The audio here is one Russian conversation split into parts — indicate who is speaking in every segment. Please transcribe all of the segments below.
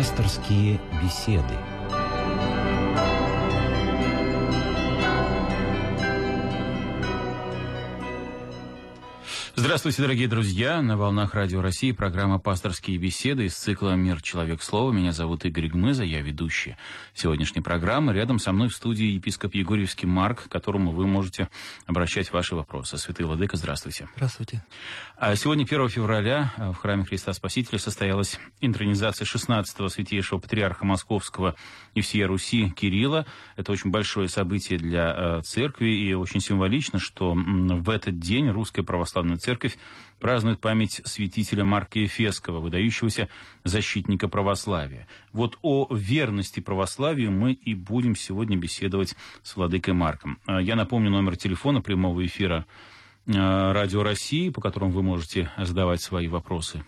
Speaker 1: Пасторские беседы.
Speaker 2: Здравствуйте, дорогие друзья! На волнах Радио России программа «Пасторские беседы» из цикла «Мир. Человек. Слово». Меня зовут Игорь Гмыза, я ведущий сегодняшней программы. Рядом со мной в студии епископ Егорьевский Марк, к которому вы можете обращать ваши вопросы. Святый Владыка, здравствуйте.
Speaker 3: Здравствуйте.
Speaker 2: А сегодня, 1 февраля, в храме Христа Спасителя состоялась интронизация 16-го святейшего патриарха Московского и всей Руси Кирилла. Это очень большое событие для э, церкви и очень символично, что в этот день русская православная церковь церковь празднует память святителя Марка Ефесского, выдающегося защитника православия. Вот о верности православию мы и будем сегодня беседовать с владыкой Марком. А, я напомню номер телефона прямого эфира а, Радио России, по которому вы можете задавать свои вопросы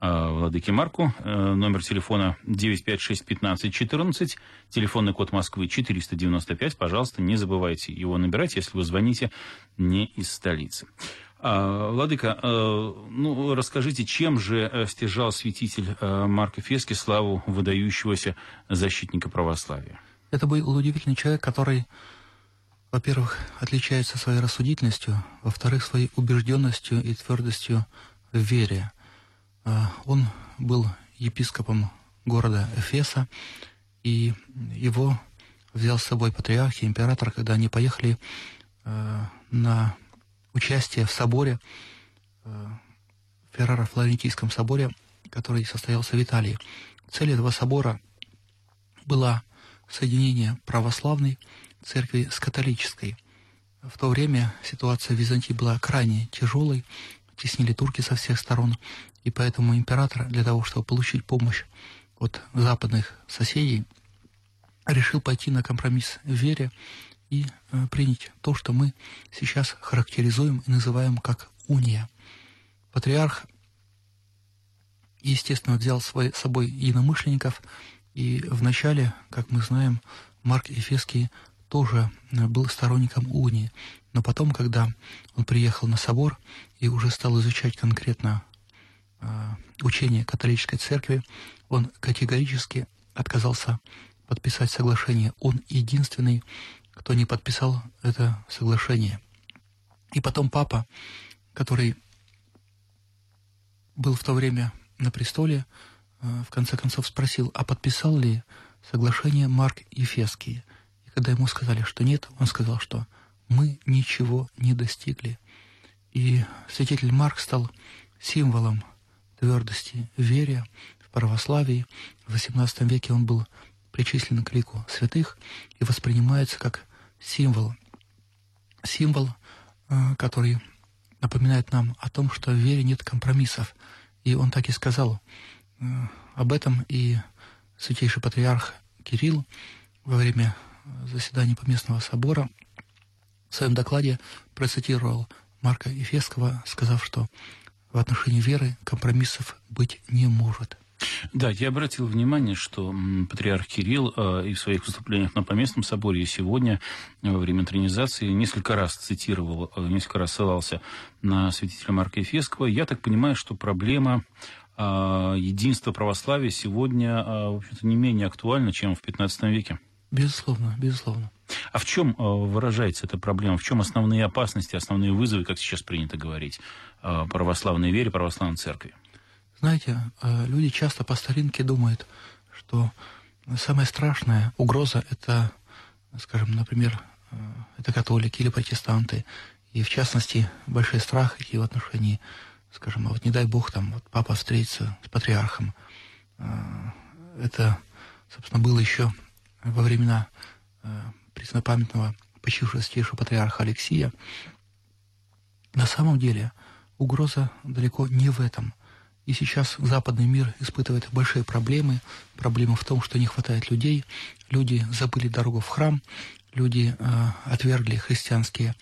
Speaker 2: а, Владыке Марку. Номер телефона 956-1514, телефонный код Москвы 495. Пожалуйста, не забывайте его набирать, если вы звоните не из столицы. А, Владыка, э, ну, расскажите, чем же э, стяжал святитель э, Марк Эфесский славу выдающегося защитника православия?
Speaker 3: Это был удивительный человек, который, во-первых, отличается своей рассудительностью, во-вторых, своей убежденностью и твердостью в вере. Он был епископом города Эфеса, и его взял с собой патриарх и император, когда они поехали на участие в соборе, э, в Ферраро-Флорентийском соборе, который состоялся в Италии. Цель этого собора была соединение православной церкви с католической. В то время ситуация в Византии была крайне тяжелой, теснили турки со всех сторон, и поэтому император для того, чтобы получить помощь от западных соседей, решил пойти на компромисс в вере и э, принять то, что мы сейчас характеризуем и называем как уния. Патриарх, естественно, взял с собой единомышленников, и вначале, как мы знаем, Марк Ефеский тоже э, был сторонником унии. Но потом, когда он приехал на собор и уже стал изучать конкретно э, учение католической церкви, он категорически отказался подписать соглашение. Он единственный кто не подписал это соглашение. И потом папа, который был в то время на престоле, э, в конце концов спросил, а подписал ли соглашение Марк Ефеский? И когда ему сказали, что нет, он сказал, что мы ничего не достигли. И святитель Марк стал символом твердости в вере, в православии. В XVIII веке он был причислен к лику святых и воспринимается как символ. Символ, э, который напоминает нам о том, что в вере нет компромиссов. И он так и сказал э, об этом, и святейший патриарх Кирилл во время заседания Поместного собора в своем докладе процитировал Марка Ефесского, сказав, что в отношении веры компромиссов быть не может –
Speaker 2: да, я обратил внимание, что патриарх Кирилл э, и в своих выступлениях на Поместном соборе и сегодня э, во время тренизации несколько раз цитировал, э, несколько раз ссылался на святителя Марка Ефесского. Я так понимаю, что проблема единства православия сегодня, в общем-то, не менее актуальна, чем в XV веке.
Speaker 3: Безусловно, безусловно.
Speaker 2: А в чем выражается эта проблема? В чем основные опасности, основные вызовы, как сейчас принято говорить, православной вере, православной церкви?
Speaker 3: Знаете, э, люди часто по старинке думают, что самая страшная угроза – это, скажем, например, э, это католики или протестанты. И, в частности, большой страх и в отношении, скажем, вот не дай бог, там, вот папа встретится с патриархом. Э, это, собственно, было еще во времена преснопамятного почившего святейшего патриарха Алексия. На самом деле угроза далеко не в этом – и сейчас западный мир испытывает большие проблемы. Проблема в том, что не хватает людей. Люди забыли дорогу в храм, люди э, отвергли христианские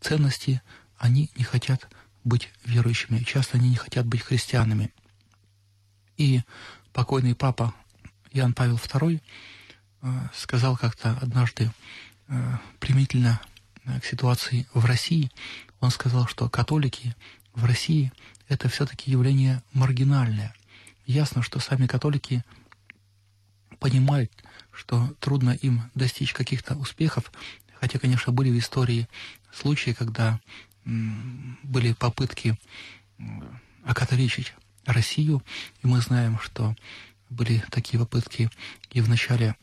Speaker 3: ценности, они не хотят быть верующими, часто они не хотят быть христианами. И покойный папа Иоанн Павел II э, сказал как-то однажды э, применительно э, к ситуации в России, он сказал, что католики в России – это все-таки явление маргинальное. Ясно, что сами католики понимают, что трудно им достичь каких-то успехов, хотя, конечно, были в истории случаи, когда были попытки окатоличить Россию, и мы знаем, что были такие попытки и в начале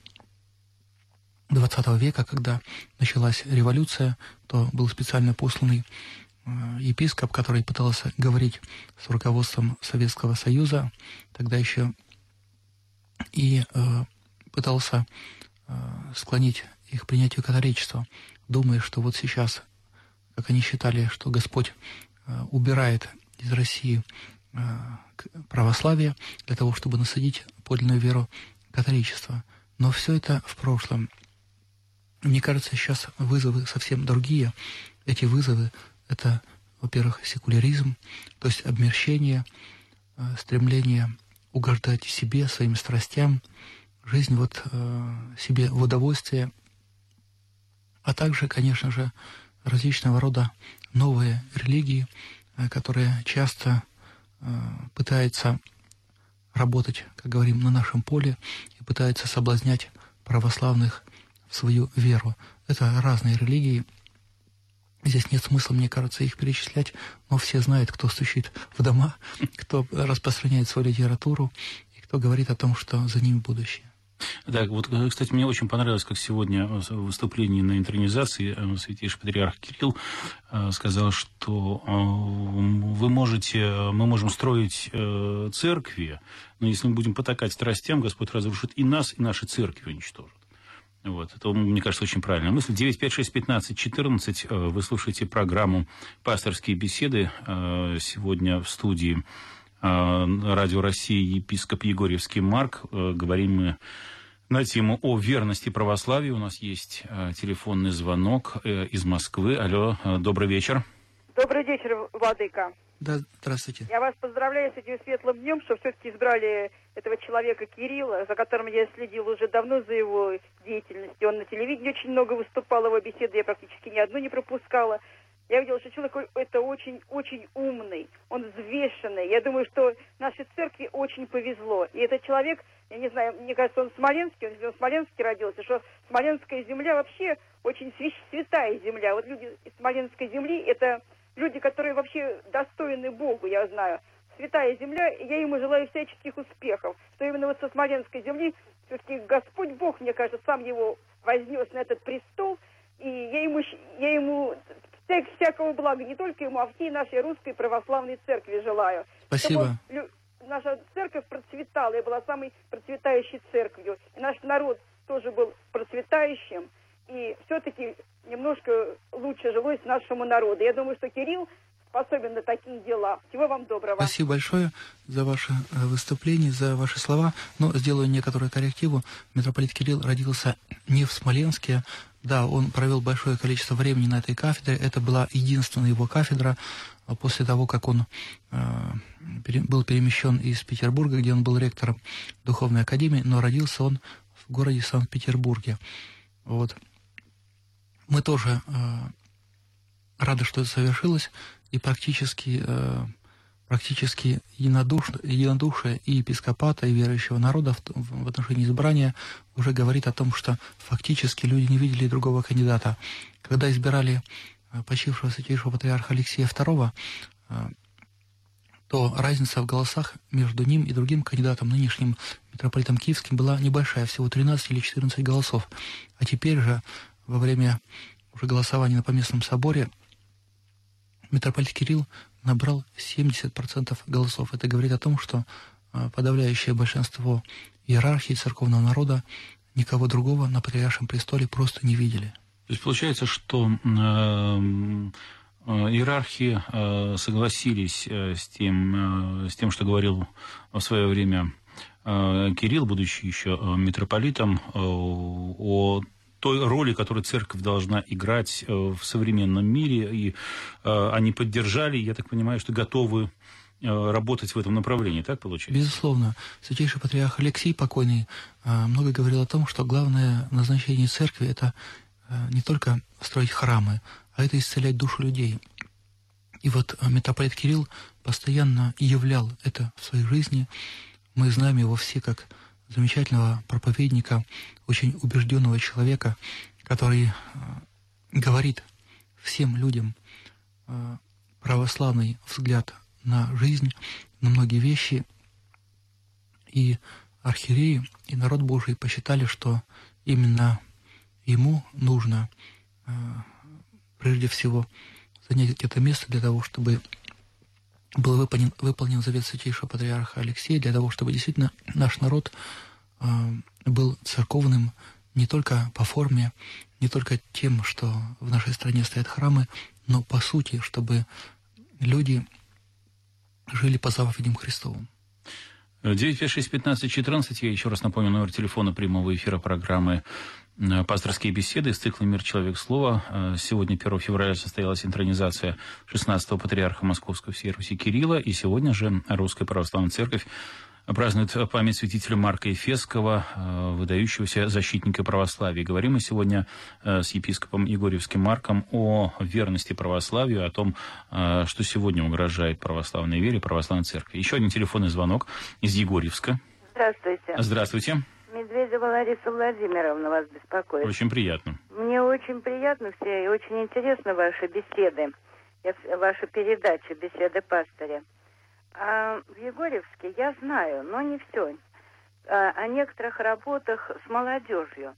Speaker 3: XX века, когда началась революция, то был специально посланный епископ, который пытался говорить с руководством Советского Союза, тогда еще, и э, пытался э, склонить их к принятию католичества, думая, что вот сейчас, как они считали, что Господь э, убирает из России э, православие для того, чтобы насадить подлинную веру католичества. Но все это в прошлом. Мне кажется, сейчас вызовы совсем другие. Эти вызовы — это, во-первых, секуляризм, то есть обмерщение, э, стремление угождать себе, своим страстям, жизнь вот э, себе в удовольствие, а также, конечно же, различного рода новые религии, э, которые часто пытаются работать, как говорим, на нашем поле и пытаются соблазнять православных свою веру. Это разные религии. Здесь нет смысла, мне кажется, их перечислять, но все знают, кто стучит в дома, кто распространяет свою литературу и кто говорит о том, что за ними будущее.
Speaker 2: Да, вот, кстати, мне очень понравилось, как сегодня в выступлении на интернизации э, святейший патриарх Кирилл э, сказал, что э, вы можете, мы можем строить церкви, но если мы будем потакать страстям, Господь разрушит и нас, и наши церкви уничтожит. Вот. Это, мне кажется, очень правильная мысль. 956-15-14. Э, вы слушаете программу «Пасторские беседы». Э, сегодня в студии э, Радио России епископ Егорьевский Марк. Говорим мы на тему о верности православию. У нас есть телефонный звонок из Москвы. Алло, добрый вечер.
Speaker 4: Добрый вечер, Владыка.
Speaker 3: Да, здравствуйте.
Speaker 4: Я вас поздравляю с этим светлым днем, что все-таки избрали этого человека Кирилла, за которым я следил уже давно за его деятельностью. Он на телевидении очень много выступал, его беседы я практически ни одну не пропускала. Я видела, что человек это очень-очень умный, он взвешенный. Я думаю, что нашей церкви очень повезло. И этот человек, я не знаю, мне кажется, он Смоленский, он в Смоленске родился, что Смоленская земля вообще очень святая земля. Вот люди из Смоленской земли, это люди, которые вообще достойны Богу, я знаю. Святая земля, я ему желаю всяческих успехов. Что именно вот со Смоленской земли все-таки Господь Бог, мне кажется, сам его вознес на этот престол, и я ему, я ему всяк, всякого блага, не только ему, а всей нашей русской православной церкви желаю.
Speaker 3: Спасибо.
Speaker 4: Чтобы наша церковь процветала и была самой процветающей церковью. И наш народ тоже был процветающим. Жилось нашему народу. Я думаю, что Кирилл способен на такие дела. Всего вам доброго.
Speaker 3: Спасибо большое за ваше э, выступление, за ваши слова. Но сделаю некоторую коррективу. Митрополит Кирилл родился не в Смоленске. Да, он провел большое количество времени на этой кафедре. Это была единственная его кафедра а после того, как он э, был перемещен из Петербурга, где он был ректором Духовной Академии, но родился он в городе Санкт-Петербурге. Вот. Мы тоже э, рады, что это совершилось, и практически, э, практически единодуш, единодушие и епископата, и верующего народа в, в отношении избрания уже говорит о том, что фактически люди не видели другого кандидата. Когда избирали э, почившего святейшего патриарха Алексея II, э, то разница в голосах между ним и другим кандидатом, нынешним митрополитом Киевским, была небольшая, всего 13 или 14 голосов. А теперь же во время уже голосования на поместном соборе митрополит Кирилл набрал 70% голосов. Это говорит о том, что а, подавляющее большинство иерархии церковного народа никого другого на патриаршем престоле просто не видели.
Speaker 2: То есть получается, что э, э, иерархи согласились э, с, тем, э, с тем, что говорил в свое время Кирилл, будучи еще э, митрополитом, о той роли, которую церковь должна играть э, в современном мире, и э, они поддержали, я так понимаю, что готовы э, работать в этом направлении, так получается?
Speaker 3: Безусловно. Святейший патриарх Алексей покойный много говорил о том, что главное назначение церкви – это не только строить храмы, а это исцелять душу людей. И вот митрополит Кирилл постоянно являл это в своей жизни. Мы знаем его все как замечательного проповедника, очень убежденного человека, который э, говорит всем людям э, православный взгляд на жизнь, на многие вещи. И архиереи и народ Божий посчитали, что именно ему нужно э, прежде всего занять это место для того, чтобы был выполнен, выполнен завет святейшего патриарха Алексея, для того, чтобы действительно наш народ э, был церковным не только по форме, не только тем, что в нашей стране стоят храмы, но по сути, чтобы люди жили по заповедям Христовым.
Speaker 2: 956-15-14, я еще раз напомню номер телефона прямого эфира программы «Пасторские беседы» из цикла «Мир. Человек. Слово». Э, сегодня, 1 февраля, состоялась интронизация 16-го патриарха Московского всей Руси Кирилла, и сегодня же Русская Православная Церковь празднует память святителя Марка Ефесского, э, выдающегося защитника православия. Говорим мы сегодня э, с епископом Егорьевским Марком о верности православию, о том, э, что сегодня угрожает православной вере, православной церкви. Еще один телефонный звонок из Егорьевска.
Speaker 5: Здравствуйте.
Speaker 2: Здравствуйте.
Speaker 5: Медведева Лариса Владимировна вас беспокоит.
Speaker 2: Очень приятно.
Speaker 5: Мне очень приятно все и очень интересны ваши беседы, ваша передача «Беседы пастыря». А в Егорьевске я знаю, но не все, а, о некоторых работах с молодежью.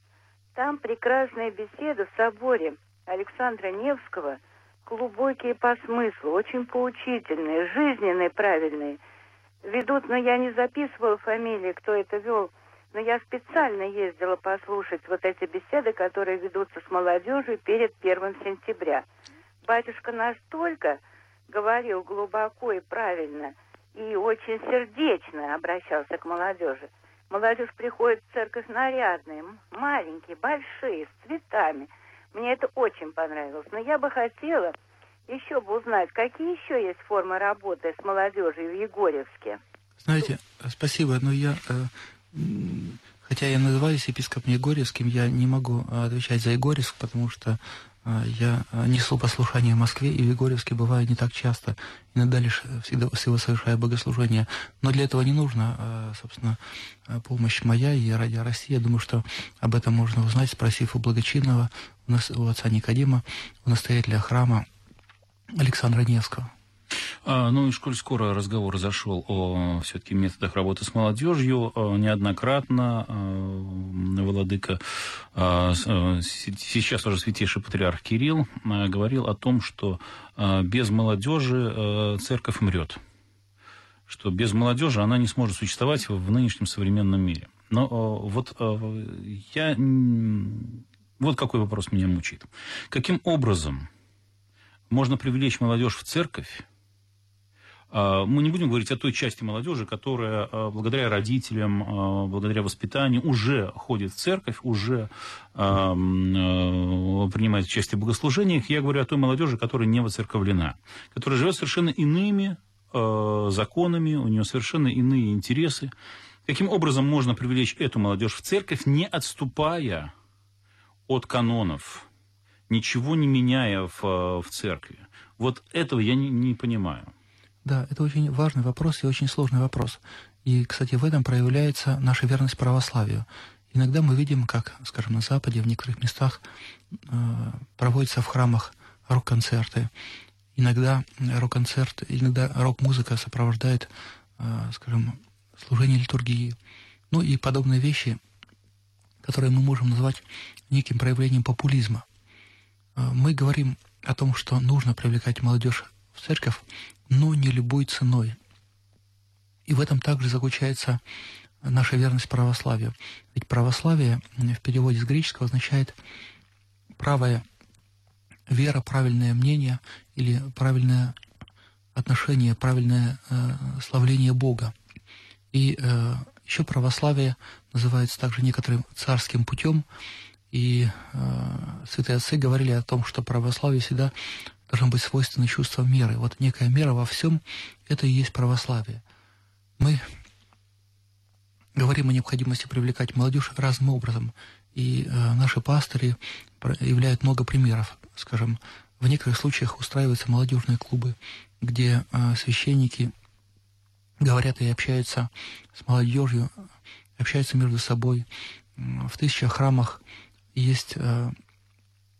Speaker 5: Там прекрасные беседы в соборе Александра Невского, глубокие по смыслу, очень поучительные, жизненные, правильные. Ведут, но я не записывала фамилии, кто это вел, но я специально ездила послушать вот эти беседы, которые ведутся с молодежью перед первым сентября. Батюшка настолько говорил глубоко и правильно, и очень сердечно обращался к молодежи. Молодежь приходит в церковь нарядные, маленькие, большие, с цветами. Мне это очень понравилось. Но я бы хотела еще бы узнать, какие еще есть формы работы с молодежью в Егорьевске.
Speaker 3: Знаете, спасибо, но я, э, хотя я называюсь епископом Егорьевским, я не могу отвечать за Егорьевск, потому что а, я а, несу послушание в Москве, и в Егорьевске бываю не так часто. Иногда лишь всегда, всего совершаю богослужение. Но для этого не нужно, а, собственно, помощь моя и Радио России. Я думаю, что об этом можно узнать, спросив у благочинного, у, нас, у отца Никодима, у настоятеля храма Александра Невского.
Speaker 2: А, ну и сколь скоро разговор зашел о все-таки методах работы с молодежью, а, неоднократно а, Владыка, сейчас уже святейший патриарх Кирилл, говорил о том, что без молодежи церковь мрет что без молодежи она не сможет существовать в нынешнем современном мире. Но вот я... Вот какой вопрос меня мучит. Каким образом можно привлечь молодежь в церковь, мы не будем говорить о той части молодежи, которая а, благодаря родителям, а, благодаря воспитанию уже ходит в церковь, уже принимает участие в богослужениях. Я говорю о той молодежи, которая не воцерковлена, которая живет совершенно иными законами, у нее совершенно иные интересы. Каким образом можно привлечь эту молодежь в церковь, не отступая от канонов, ничего не меняя в, в церкви? Вот этого я не, не понимаю.
Speaker 3: Да, это очень важный вопрос и очень сложный вопрос. И, кстати, в этом проявляется наша верность православию. Иногда мы видим, как, скажем, на Западе, в некоторых местах э, проводятся в храмах рок-концерты. Иногда рок-концерт, иногда рок-музыка сопровождает, э, скажем, служение литургии. Ну и подобные вещи, которые мы можем назвать неким проявлением популизма. Э, мы говорим о том, что нужно привлекать молодежь в церковь, но не любой ценой. И в этом также заключается наша верность православию. Ведь православие в переводе с греческого означает правая вера, правильное мнение или правильное отношение, правильное э, славление Бога. И э, еще православие называется также некоторым царским путем. И э, святые отцы говорили о том, что православие всегда должно быть свойственно чувство меры. Вот некая мера во всем – это и есть православие. Мы говорим о необходимости привлекать молодежь разным образом. И э, наши пастыри являют много примеров. Скажем, в некоторых случаях устраиваются молодежные клубы, где э, священники говорят и общаются с молодежью общаются между собой. В тысячах храмах есть э,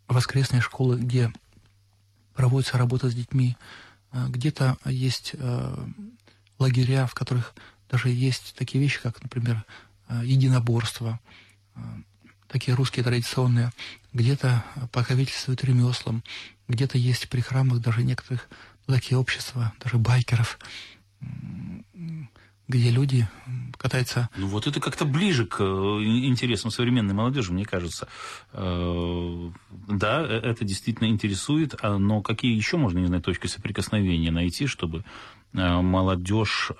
Speaker 3: воскресные школы, где проводится работа с детьми. Э, где-то есть э, лагеря, в которых даже есть такие вещи, как, например, единоборство, такие русские традиционные. Где-то покровительствуют ремеслам, где-то есть при храмах даже некоторых такие общества, даже байкеров, где люди катаются...
Speaker 2: Ну вот это как-то ближе к э, интересам современной молодежи, мне кажется. Э, да, э, это действительно интересует, а, но какие еще можно, не знаю, точки соприкосновения найти, чтобы молодежь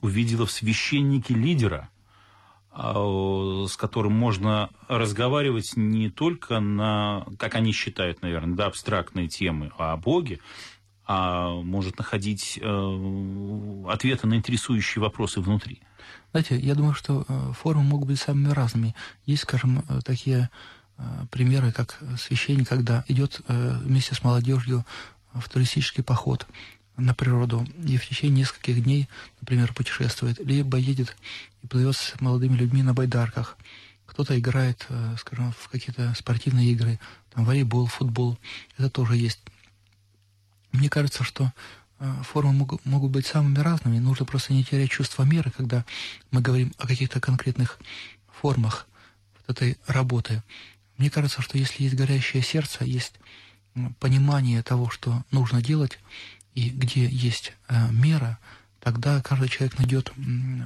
Speaker 2: увидела в священнике лидера, а, с которым можно разговаривать не только на, как они считают, наверное, да, абстрактные темы о Боге, а может находить э, ответы на интересующие вопросы внутри.
Speaker 3: Знаете, я думаю, что э, формы могут быть самыми разными. Есть, скажем, э, такие примеры, как священник, когда идет вместе с молодежью в туристический поход на природу и в течение нескольких дней, например, путешествует, либо едет и плывет с молодыми людьми на байдарках. Кто-то играет, скажем, в какие-то спортивные игры, там волейбол, футбол. Это тоже есть. Мне кажется, что э, формы могут, быть самыми разными. Нужно просто не терять чувство меры, когда мы говорим о каких-то конкретных формах вот этой работы. Мне кажется, что если есть горящее сердце, есть понимание того, что нужно делать, и где есть э, мера, тогда каждый человек найдет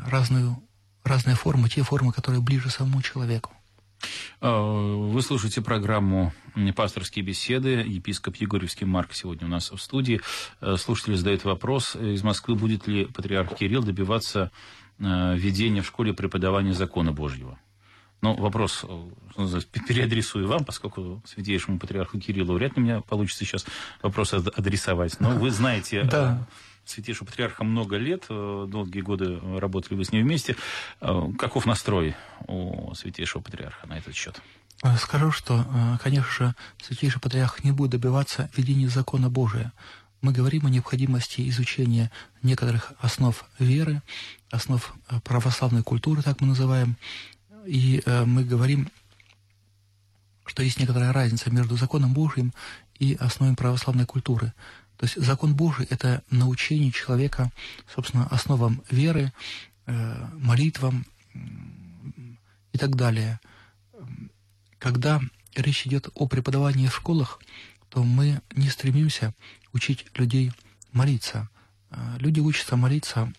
Speaker 3: разную, разные формы, те формы, которые ближе самому человеку.
Speaker 2: А, вы слушаете программу «Пасторские беседы». Епископ Егорьевский Марк сегодня у нас в студии. Э, слушатели задают вопрос из Москвы, будет ли патриарх Кирилл добиваться э, введения в школе преподавания закона Божьего? Ну, вопрос э, переадресую вам, поскольку святейшему патриарху Кириллу вряд ли у меня получится сейчас вопрос адресовать. Но вы знаете да святейшего патриарха много лет, э, долгие годы работали вы с ним вместе. Э, каков настрой у святейшего патриарха на этот счет?
Speaker 3: Э, скажу, что, конечно же, святейший патриарх не будет добиваться введения закона Божия. Мы говорим о необходимости изучения некоторых основ веры, основ православной культуры, так мы называем, и мы говорим, что есть некоторая разница между законом Божьим и основами православной культуры. То есть закон Божий – это научение человека, собственно, основам веры, э, молитвам и так далее. Когда речь идет о преподавании в школах, то мы не стремимся учить людей молиться. Э, люди учатся молиться,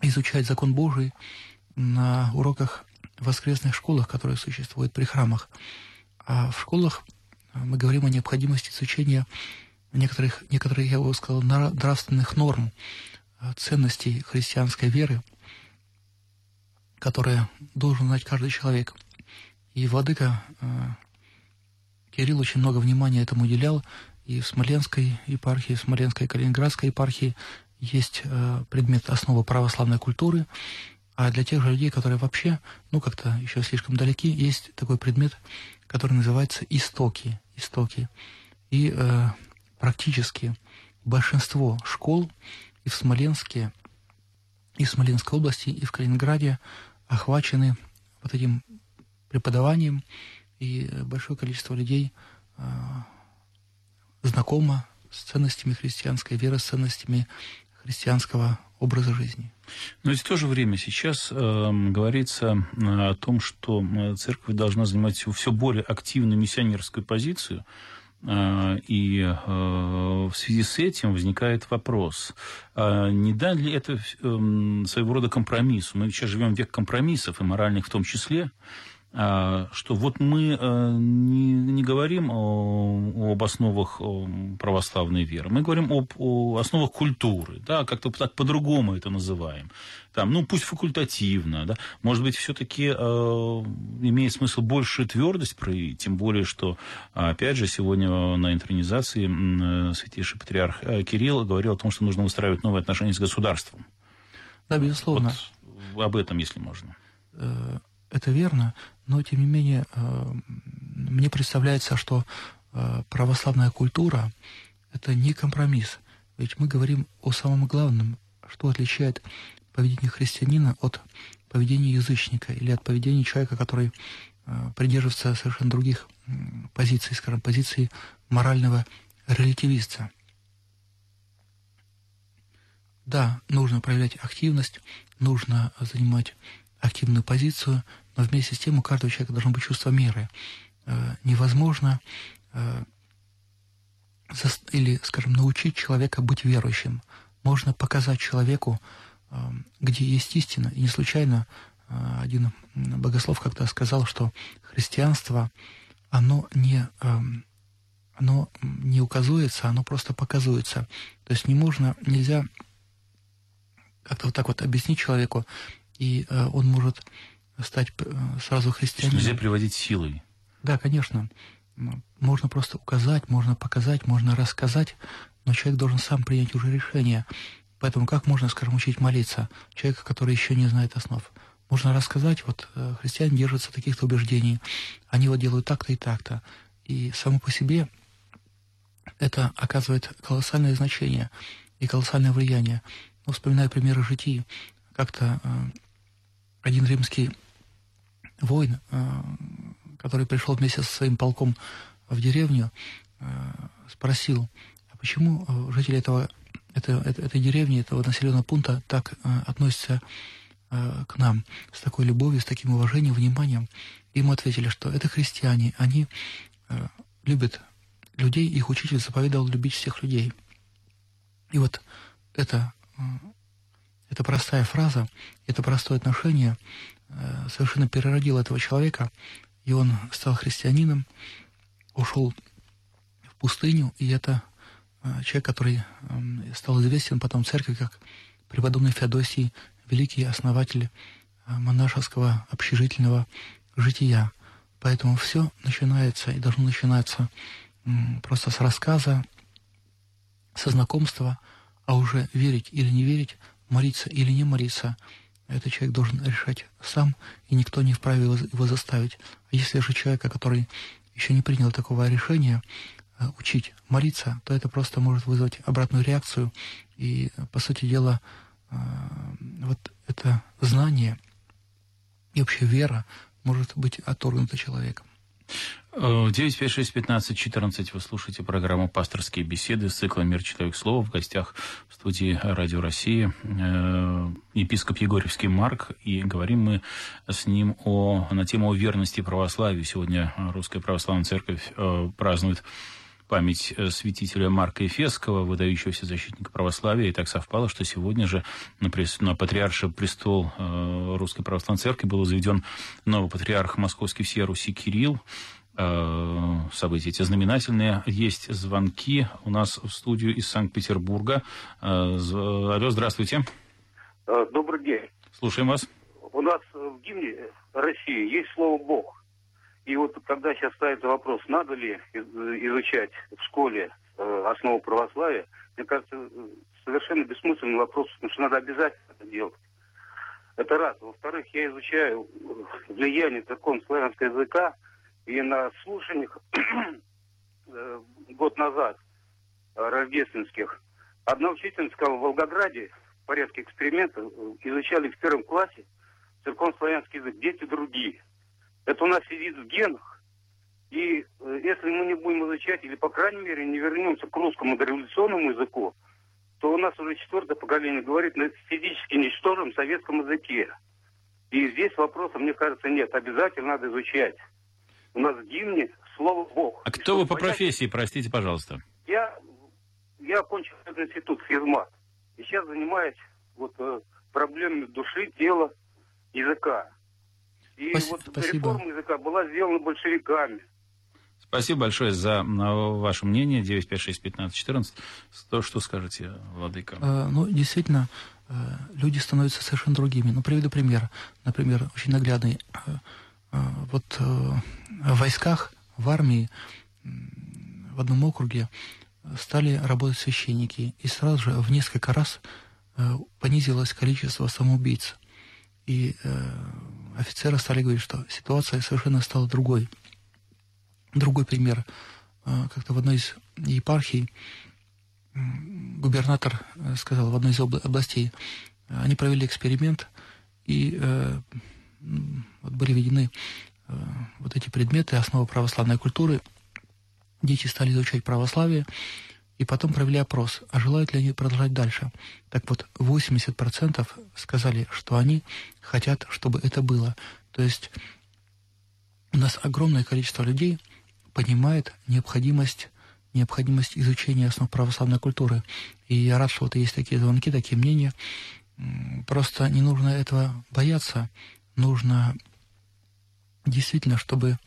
Speaker 3: изучать закон Божий на уроках в воскресных школах, которые существуют при храмах. А в школах мы говорим о необходимости изучения некоторых, некоторых, я бы сказал, нравственных норм, э, ценностей христианской веры, которые должен знать каждый человек. И владыка э, Кирилл очень много внимания этому уделял, и в Смоленской епархии, в Смоленской и Калининградской епархии есть э, предмет основы православной культуры, а для тех же людей, которые вообще, ну, как-то еще слишком далеки, есть такой предмет, который называется «Истоки». Истоки. И практически большинство школ и в Смоленске, и в Смоленской области, и в Калининграде охвачены вот этим преподаванием, и большое количество людей э, знакомо с ценностями христианской веры, с ценностями христианского образа жизни.
Speaker 2: Но ведь в то же время сейчас э, говорится о том, что э, церковь должна занимать все более активную миссионерскую позицию, и а, в связи с этим возникает вопрос, а не да ли это эм, своего рода компромисс? Мы сейчас живем в век компромиссов, и моральных в том числе, что вот мы э, не, не говорим о, об основах православной веры, мы говорим об о основах культуры, да, как-то так по-другому это называем. Там, ну, пусть факультативно, да, может быть, все-таки э, имеет смысл больше твердость проявить, тем более, что, опять же, сегодня на интронизации э, святейший патриарх э, Кирилл говорил о том, что нужно выстраивать новые отношения с государством.
Speaker 3: Да, безусловно.
Speaker 2: Вот об этом, если можно.
Speaker 3: Это верно, но тем не менее э, мне представляется, что э, православная культура – это не компромисс. Ведь мы говорим о самом главном, что отличает поведение христианина от поведения язычника или от поведения человека, который э, придерживается совершенно других позиций, скажем, позиций морального релятивиста. Да, нужно проявлять активность, нужно занимать активную позицию, но вместе с тем у каждого человека должно быть чувство меры. Э, невозможно э, или, скажем, научить человека быть верующим. Можно показать человеку, э, где есть истина. И не случайно один богослов как-то сказал, что христианство, оно не, оно не указывается, оно просто показывается. То есть не можно, нельзя как-то вот так вот объяснить человеку, и он может стать сразу христианином.
Speaker 2: Нельзя приводить силой.
Speaker 3: Да, конечно. Можно просто указать, можно показать, можно рассказать, но человек должен сам принять уже решение. Поэтому как можно, скажем, учить молиться человека, который еще не знает основ? Можно рассказать, вот э, христиане держатся таких-то убеждений, они вот делают так-то и так-то. И само по себе это оказывает колоссальное значение и колоссальное влияние. Ну, вспоминаю примеры житий. Как-то э, один римский воин э, который пришел вместе со своим полком в деревню, э, спросил, а почему э, жители этого, это, этой деревни, этого населенного пункта так относятся к нам с такой любовью, с таким уважением, вниманием. Ему ответили, что это христиане, они любят людей, их учитель заповедовал любить всех людей. И вот это, эта простая фраза, это простое отношение совершенно переродило этого человека и он стал христианином, ушел в пустыню, и это э, человек, который эм, стал известен потом в церкви как преподобный Феодосий, великий основатель э, монашеского общежительного жития. Поэтому все начинается и должно начинаться просто с рассказа, со знакомства, а уже верить или не верить, молиться или не молиться – этот человек должен решать сам, и никто не вправе его заставить. А если же человека, который еще не принял такого решения, э, учить молиться, то это просто может вызвать обратную реакцию. И, по сути дела, э, вот это знание и вообще вера может быть отторгнута человеком.
Speaker 2: 956-15-14 вы слушаете программу «Пасторские беседы» с цикла «Мир человек слова». В гостях в студии «Радио России» э, епископ Егорьевский Марк. И говорим мы с ним о, на тему о верности православию. Сегодня Русская Православная Церковь э, празднует память э, святителя Марка Ефесского, выдающегося защитника православия. И так совпало, что сегодня же на, на патриарший престол Русской Православной Церкви был заведен новый патриарх Московский всея Руси Кирилл. Э, события эти знаменательные. Есть звонки у нас в студию из Санкт-Петербурга. Э, алло, здравствуйте.
Speaker 6: Э, добрый день.
Speaker 2: Слушаем вас.
Speaker 6: У нас в гимне России есть слово «Бог». И вот когда сейчас ставится вопрос, надо ли изучать в школе основу православия, мне кажется, совершенно бессмысленный вопрос, потому что надо обязательно это делать. Это раз. Во-вторых, я изучаю влияние церковно-славянского языка и на слушаниях э, год назад э, рождественских одна учительница сказала, в Волгограде в порядке эксперимента э, изучали в первом классе церковно-славянский язык, дети другие. Это у нас сидит в генах. И э, если мы не будем изучать, или, по крайней мере, не вернемся к русскому дореволюционному языку, то у нас уже четвертое поколение говорит на физически ничтожном советском языке. И здесь вопроса, мне кажется, нет. Обязательно надо изучать. У нас в гимне слово Бог.
Speaker 2: А кто вы по понять... профессии, простите, пожалуйста?
Speaker 6: Я, я окончил институт физмат. И сейчас занимаюсь вот э, проблемами души, тела, языка. И
Speaker 3: Спасибо.
Speaker 6: вот реформа языка была сделана большевиками.
Speaker 2: Спасибо большое за ваше мнение. 956-15-14. То, что скажете, Владыка?
Speaker 3: Э, ну, действительно, э, люди становятся совершенно другими. Ну, приведу пример. Например, очень наглядный. Э, э вот в войсках, в армии, в одном округе стали работать священники, и сразу же в несколько раз понизилось количество самоубийц. И офицеры стали говорить, что ситуация совершенно стала другой. Другой пример. Э, как-то в одной из епархий губернатор сказал в одной из областей, они провели эксперимент, и э, вот были введены э, вот эти предметы, основы православной культуры. Дети стали изучать православие, и потом провели опрос, а желают ли они продолжать дальше. Так вот, 80% сказали, что они хотят, чтобы это было. То есть у нас огромное количество людей понимает необходимость необходимость изучения основ православной культуры. И я рад, что вот есть такие звонки, такие мнения. Просто не нужно этого бояться. Нужно действительно, чтобы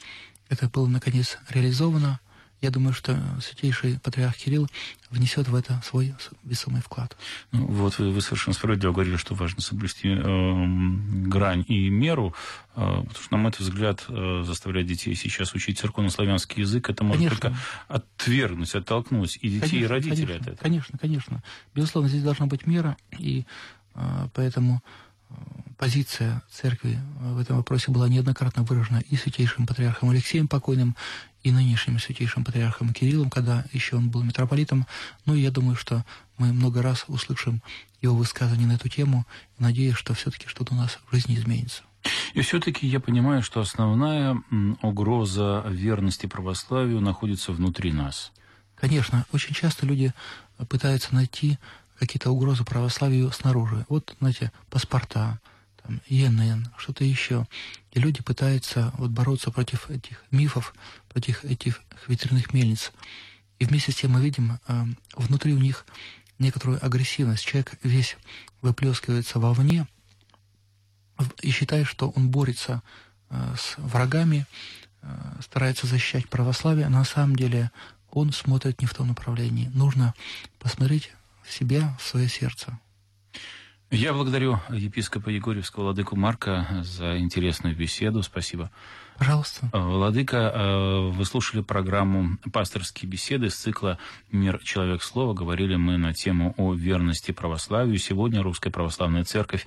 Speaker 3: это было наконец реализовано, я думаю, что святейший патриарх Кирилл внесет в это свой весомый вклад.
Speaker 2: Ну, вот вы, вы совершенно справедливо говорили, что важно соблюсти э, грань и меру, э, потому что, на мой взгляд, э, заставлять детей сейчас учить церковно-славянский язык, это может конечно. только отвергнуть, оттолкнуть и детей, конечно, и родителей
Speaker 3: конечно,
Speaker 2: от этого.
Speaker 3: Конечно, конечно. Безусловно, здесь должна быть мера, и э, поэтому э, позиция церкви в этом вопросе была неоднократно выражена и святейшим патриархом Алексеем Покойным, и нынешним святейшим патриархом Кириллом, когда еще он был митрополитом. Ну, и я думаю, что мы много раз услышим его высказывания на эту тему, надеюсь, что все-таки что-то у нас в жизни изменится.
Speaker 2: И все-таки я понимаю, что основная угроза верности православию находится внутри нас.
Speaker 3: Конечно, очень часто люди пытаются найти какие-то угрозы православию снаружи. Вот, знаете, паспорта, ЕНН, что-то еще. И люди пытаются вот бороться против этих мифов, против этих ветряных мельниц. И вместе с тем мы видим э, внутри у них некоторую агрессивность. Человек весь выплескивается вовне и считает, что он борется э, с врагами, э, старается защищать православие, а на самом деле он смотрит не в том направлении. Нужно посмотреть в себя, в свое сердце.
Speaker 2: Я благодарю епископа Егорьевского Владыку Марка за интересную беседу. Спасибо.
Speaker 3: Пожалуйста.
Speaker 2: Э, Владыка, э, вы слушали программу «Пасторские беседы» с цикла «Мир. Человек. Слово». Говорили мы на тему о верности православию. Сегодня Русская Православная Церковь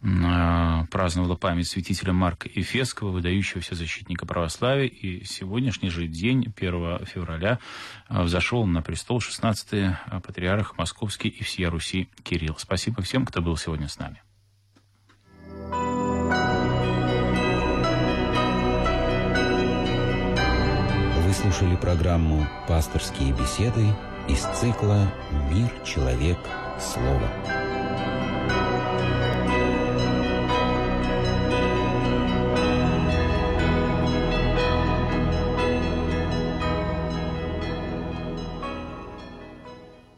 Speaker 2: праздновала память святителя Марка Эфесского, выдающегося защитника православия, и сегодняшний же день, 1 февраля, э, взошел на престол 16-й э, патриарх Московский и всея Руси Кирилл. Спасибо всем, кто был сегодня с нами.
Speaker 1: Вы слушали программу «Пасторские беседы» из цикла «Мир, человек, слово».